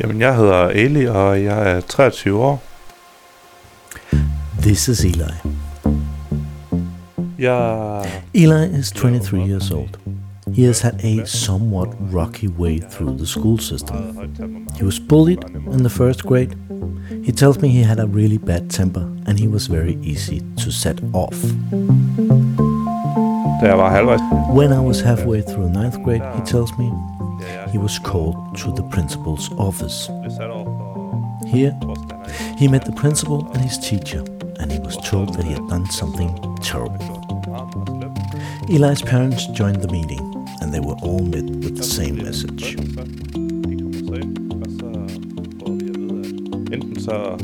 Jamen, jeg hedder Eli, og jeg er 23 år. This is Eli. Eli is 23 years old. He has had a somewhat rocky way through the school system. He was bullied in the first grade. He tells me he had a really bad temper and he was very easy to set off. Da jeg var halvvejs... When I was halfway through ninth grade, he tells me he was called to the principal's office. Here, he met the principal and his teacher, and he was told that he had done something terrible. Eli's parents joined the meeting, and they were all met with the same message. Enten så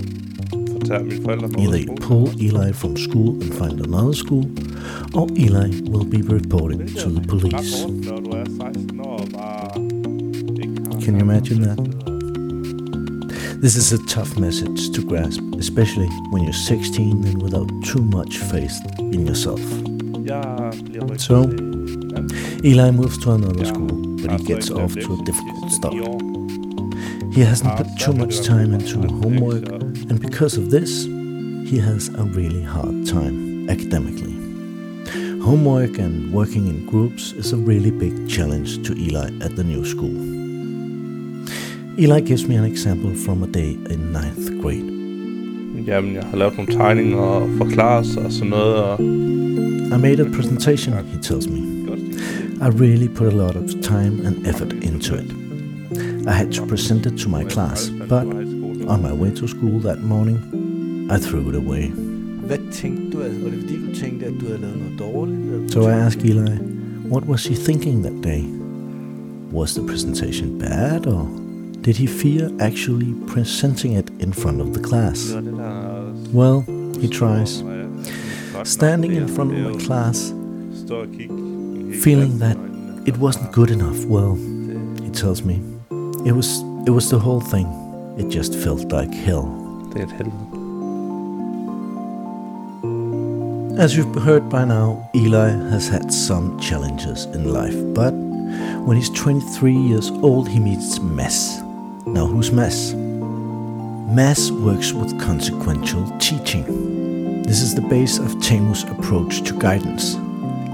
fortæller mine forældre mig ud Either you pull Eli from school and find another school, or Eli will be reported to the police. Can you imagine that? This is a tough message to grasp, especially when you're 16 and without too much faith in yourself. So. Eli moves to another school, but he gets off to a difficult start. He hasn't put too much time into homework, and because of this, he has a really hard time academically. Homework and working in groups is a really big challenge to Eli at the new school. Eli gives me an example from a day in ninth grade. Jamen, jeg har lavet nogle tegninger og forklarelser og sådan noget, og... I made a presentation, he tells me. I really put a lot of time and effort into it. I had to present it to my class, but on my way to school that morning, I threw it away. Hvad tænkte du? Altså, var det fordi, du tænkte, at du havde lavet noget dårligt? So I asked Eli, what was he thinking that day? Was the presentation bad, or did he fear actually presenting it in front of the class? Well, he tries. Standing in front of my class, feeling that it wasn't good enough, well, he tells me, it was it was the whole thing. It just felt like hell. As you've heard by now, Eli has had some challenges in life, but when he's 23 years old, he meets Mads. Now, who's Mads? Mads works with consequential teaching. This is the base of Tamu's approach to guidance.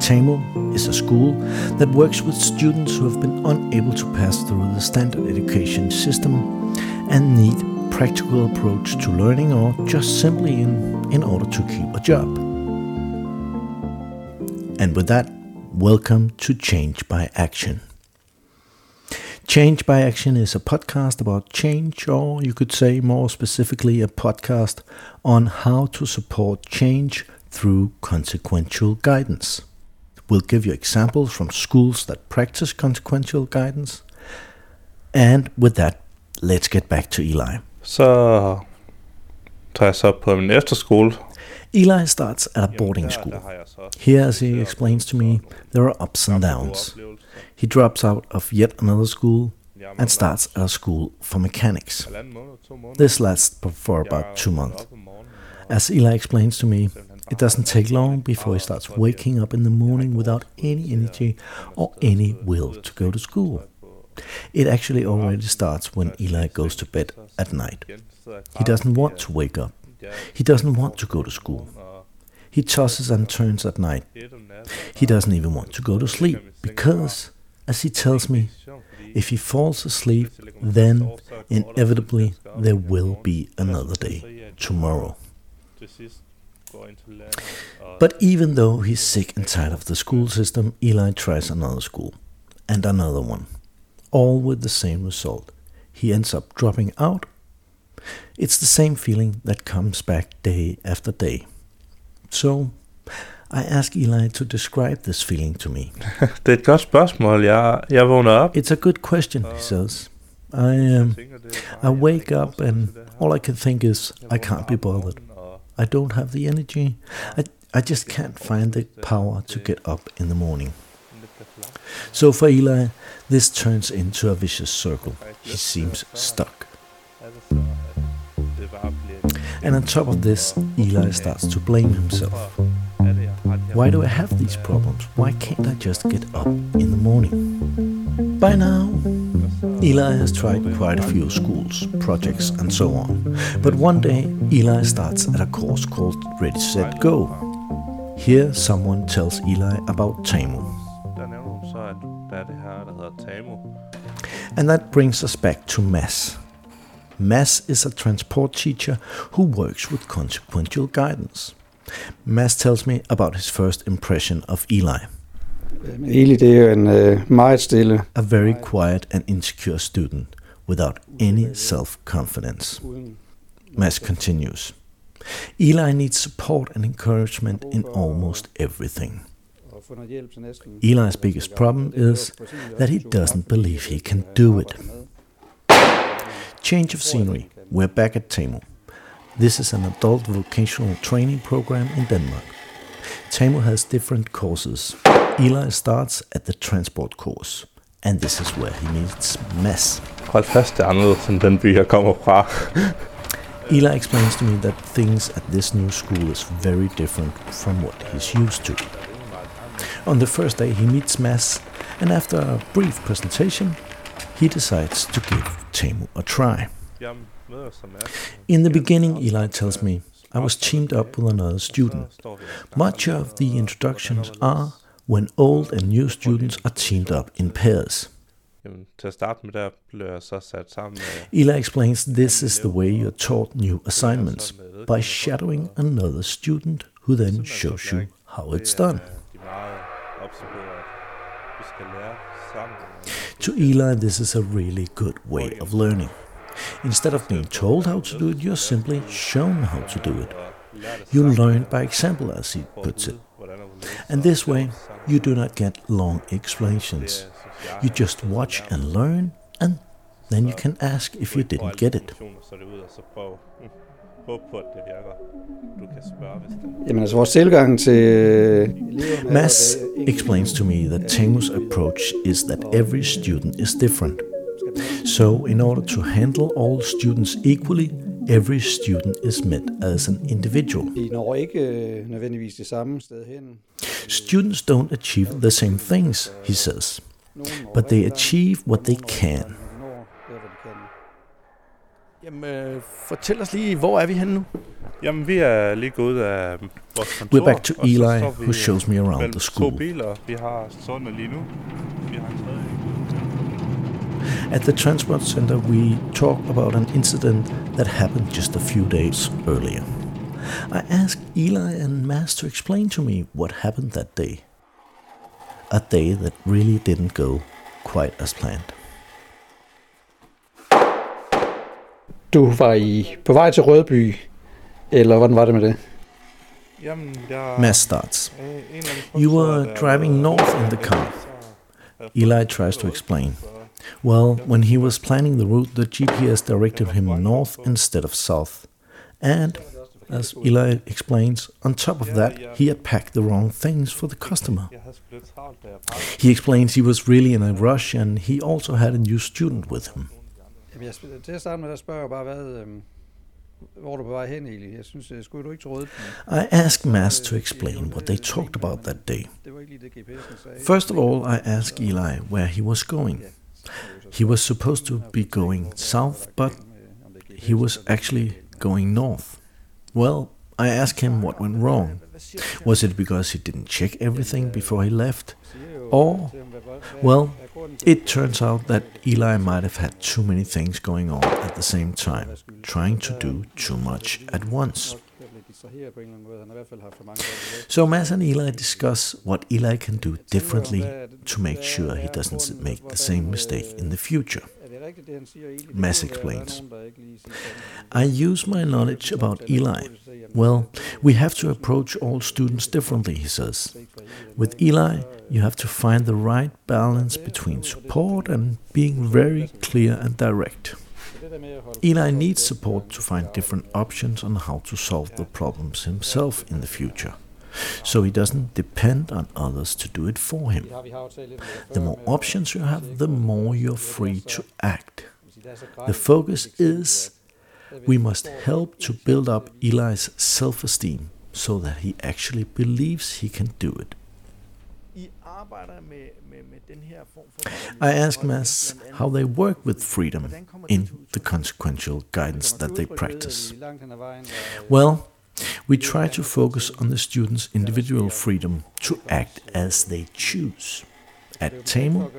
Temu is a school that works with students who have been unable to pass through the standard education system and need practical approach to learning or just simply in, in order to keep a job. And with that, welcome to Change by Action. Change by Action is a podcast about change, or you could say more specifically, a podcast on how to support change through consequential guidance. We'll give you examples from schools that practice consequential guidance. And with that, let's get back to Eli. Så tager jeg så på min efterskole. Eli starts at a boarding school. Here, as he er explains to me, there are ups and downs. He drops out of yet another school and starts at a school for mechanics. This lasts for about two months. As Eli explains to me, it doesn't take long before he starts waking up in the morning without any energy or any will to go to school. It actually already starts when Eli goes to bed at night. He doesn't want to wake up. He doesn't want to go to school. He tosses and turns at night. He doesn't even want to go to sleep because, as he tells me, if he falls asleep, then inevitably there will be another day tomorrow. But even though he's sick and tired of the school system, Eli tries another school and another one, all with the same result. He ends up dropping out. It's the same feeling that comes back day after day. So I ask Eli to describe this feeling to me. Det er et godt spørgsmål. Jeg, jeg vågner op. It's a good question, he says. I um, I wake up and all I can think is I can't be bothered. I don't have the energy. I I just can't find the power to get up in the morning. So for Eli, this turns into a vicious circle. He seems stuck. And on top of this, Eli starts to blame himself. Why do I have these problems? Why can't I just get up in the morning? By now, Eli has tried quite a few schools, projects, and so on. But one day, Eli starts at a course called Ready, Set, Go. Here, someone tells Eli about Tamu. And that brings us back to Mads. Mads is a transport teacher who works with consequential guidance. Mads tells me about his first impression of Eli. Eli, det er en uh, meget stille. A very quiet and insecure student without any self-confidence. Mads continues. Eli needs support and encouragement in almost everything. Eli's biggest problem is that he doesn't believe he can do it. Change of scenery. We're back at Tamu. This is an adult vocational training program in Denmark. Tamu has different courses. Eli starts at the transport course, and this is where he meets Mads. Hold fast, det er anderledes end den by, jeg kommer fra. Eli explains to me that things at this new school is very different from what he's used to. On the first day, he meets Mads, and after a brief presentation, he decides to give Tamu a try. In the beginning, Eli tells me, I was teamed up with another student. Much of the introductions are when old and new students are teamed up in pairs. Eli explains this is the way you're taught new assignments, by shadowing another student who then shows you how it's done. To Eli, this is a really good way of learning. Instead of being told how to do it, you're simply shown how to do it. You learn by example, as he puts it. And this way, you do not get long explanations. You just watch and learn, and then you can ask if you didn't get it. Jamen altså vores tilgang til Mads explains to me that Tamu's approach is that every student is different. So, in order to handle all students equally, every student is met as an individual. Students don't achieve the same things, he says, but they achieve what they can. Jamen, øh, fortæl os lige, hvor er vi henne nu? Jamen, vi er lige gået ud af vores kontor. We're back to Eli, who shows me around the school. To biler. Vi har sådan lige nu. Vi har en tredje. At the transport center, we talk about an incident that happened just a few days earlier. I asked Eli and Mads to explain to me what happened that day. A day that really didn't go quite as planned. Du var i, på vej til Rødby, eller hvordan var det med det? Mads starts. You were driving north in the car. Eli tries to explain. Well, when he was planning the route, the GPS directed him north instead of south. And, as Eli explains, on top of that, he had packed the wrong things for the customer. He explains he was really in a rush and he also had a new student with him. I asked Mads to explain what they talked about that day. First of all, I asked Eli where he was going. He was supposed to be going south, but he was actually going north. Well, I asked him what went wrong. Was it because he didn't check everything before he left? Or, well, it turns out that Eli might have had too many things going on at the same time, trying to do too much at once. So Mads and Eli discuss what Eli can do differently to make sure he doesn't make the same mistake in the future. Mads explains. I use my knowledge about Eli. Well, we have to approach all students differently, he says. With Eli, you have to find the right balance between support and being very clear and direct. Eli needs support to find different options on how to solve the problems himself in the future. So he doesn't depend on others to do it for him. The more options you have, the more you're free to act. The focus is we must help to build up Eli's self esteem so that he actually believes he can do it. I ask Mads how they work with freedom in the consequential guidance that they practice. Well, we try to focus on the students' individual freedom to act as they choose. At Tamu,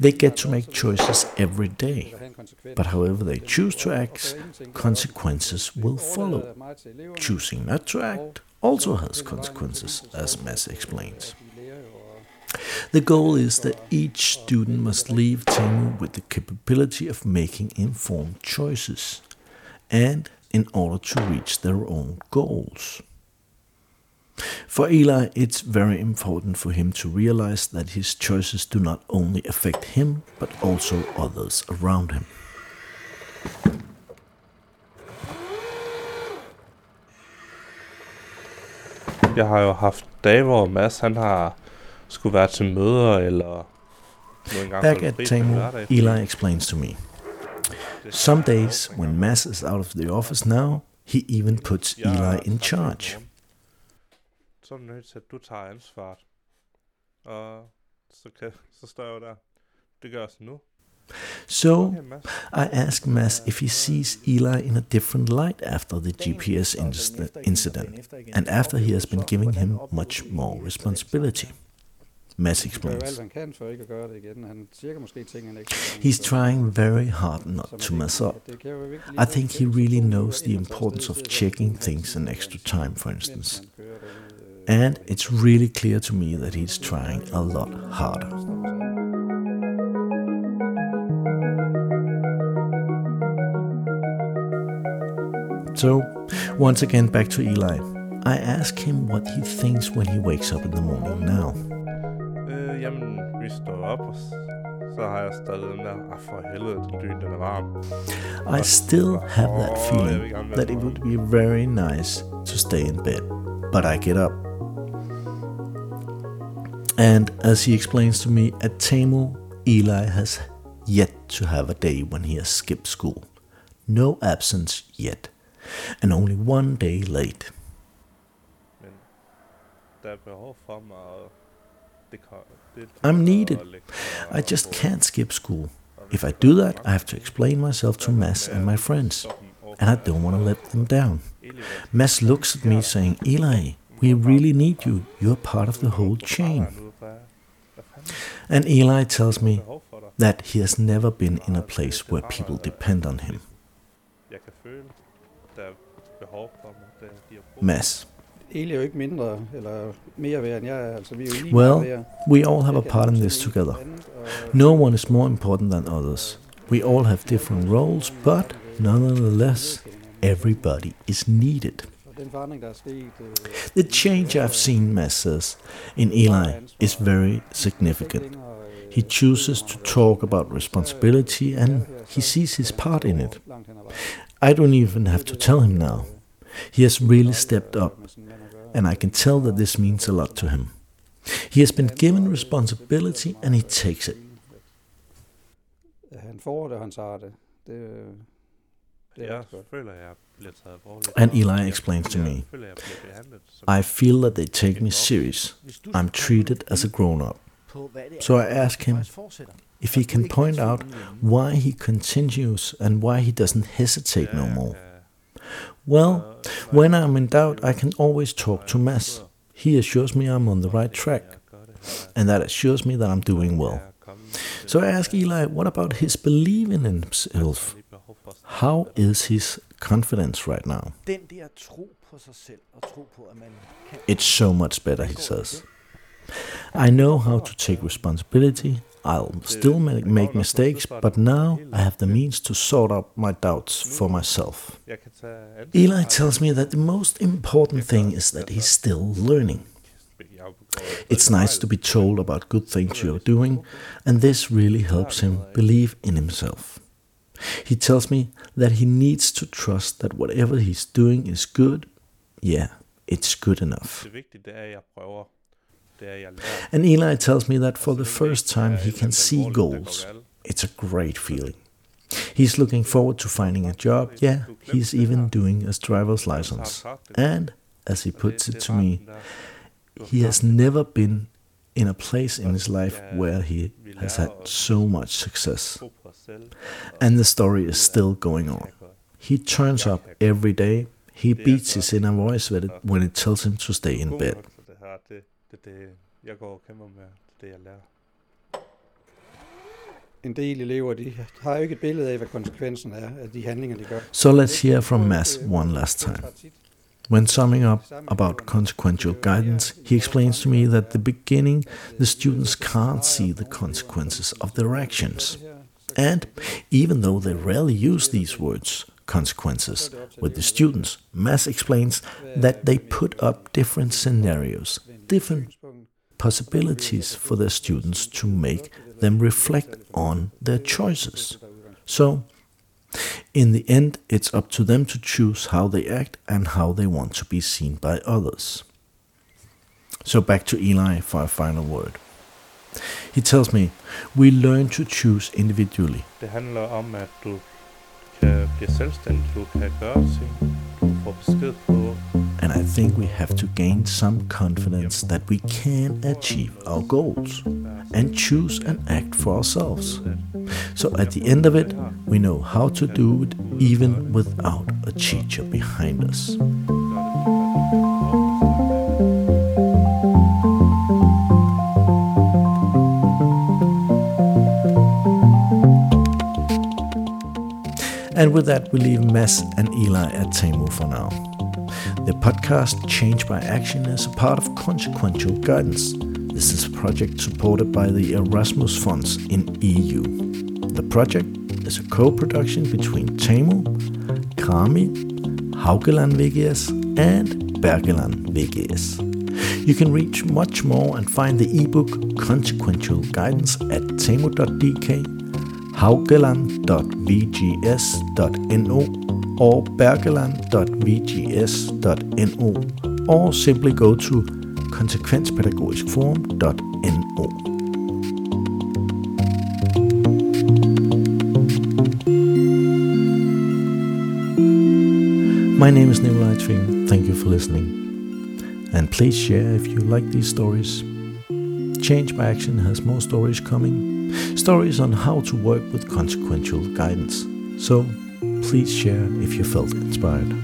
they get to make choices every day. But however they choose to act, consequences will follow. Choosing not to act also has consequences, as Mads explains. The goal is that each student must leave Tamu with the capability of making informed choices and in order to reach their own goals. For Eli, it's very important for him to realize that his choices do not only affect him, but also others around him. Jeg har jo haft dage, hvor Mads han har skulle være til møder eller Back at Tamu, Eli explains to me. Some days, when Mads is out of the office now, he even puts Eli in charge. Så er du nødt til, at du tager ansvaret. Og så, kan, så står jeg der. Det gør nu. So I ask Mads if he sees Eli in a different light after the GPS incident and after he has been giving him much more responsibility. Mads explains. He's trying very hard not to mess up. I think he really knows the importance of checking things an extra time, for instance. And it's really clear to me that he's trying a lot harder. So, once again, back to Eli. I ask him what he thinks when he wakes up in the morning now. Vi står op, og så har jeg stadig den der, ah, for helvede, den dyn, den er varm. I still have that feeling that it would be very nice to stay in bed, but I get up. And as he explains to me, at Tamu, Eli has yet to have a day when he has skipped school. No absence yet, and only one day late. Men der er behov for mig I'm needed. I just can't skip school. If I do that, I have to explain myself to Mads and my friends, and I don't want to let them down. Mads looks at me saying, Eli, we really need you. You're part of the whole chain. And Eli tells me that he has never been in a place where people depend on him. Mads. Eli er jo ikke mindre eller mere værd end jeg er. Altså, vi er jo lige well, we all have a part in this together. No one is more important than others. We all have different roles, but nonetheless, everybody is needed. The change I've seen, Mads in Eli is very significant. He chooses to talk about responsibility and he sees his part in it. I don't even have to tell him now. He has really stepped up and I can tell that this means a lot to him. He has been given responsibility and he takes it. And Eli explains to me, I feel that they take me serious. I'm treated as a grown up. So I ask him if he can point out why he continues and why he doesn't hesitate no more. Well, when I'm in doubt, I can always talk to Mads. He assures me I'm on the right track, and that assures me that I'm doing well. So I ask Eli, what about his belief in himself? How is his confidence right now? It's so much better, he says. I know how to take responsibility I'll still make mistakes, but now I have the means to sort out my doubts for myself. Eli tells me that the most important thing is that he's still learning. It's nice to be told about good things you're doing, and this really helps him believe in himself. He tells me that he needs to trust that whatever he's doing is good. Yeah, it's good enough. And Eli tells me that for the first time he can see goals. It's a great feeling. He's looking forward to finding a job. Yeah, he's even doing his driver's license. And, as he puts it to me, he has never been in a place in his life where he has had so much success. And the story is still going on. He turns up every day. He beats his inner voice when it tells him to stay in bed. En del elever, de har jo ikke et billede af, hvad konsekvensen er af de handlinger, de gør. So let's hear from Mads one last time. When summing up about consequential guidance, he explains to me that at the beginning the students can't see the consequences of their actions. And even though they rarely use these words, consequences, with the students, Mads explains that they put up different scenarios, different possibilities for their students to make them reflect on their choices. So, in the end, it's up to them to choose how they act and how they want to be seen by others. So, back to Eli for a final word. He tells me, we learn to choose individually. Det handler om, at du øh, kan blive selvstændig, du kan gøre ting, du får besked på, and I think we have to gain some confidence that we can achieve our goals and choose and act for ourselves. So at the end of it, we know how to do it even without a teacher behind us. And with that, we leave Mads and Eli at Tamu for now. The podcast Change by Action is a part of Consequential Guidance. This is a project supported by the Erasmus Funds in EU. The project is a co-production between Tamu, Krami, Haugeland VGS and Bergeland VGS. You can reach much more and find the ebook Consequential Guidance at tamu.dk, haugeland.vgs.no or bergeland.vgs.no or simply go to konsekvenspædagogiskforum.no. My name is Nicolai Zwinge. Thank you for listening. And please share if you like these stories. Change by Action has more stories coming. Stories on how to work with consequential guidance. So please share if you felt inspired.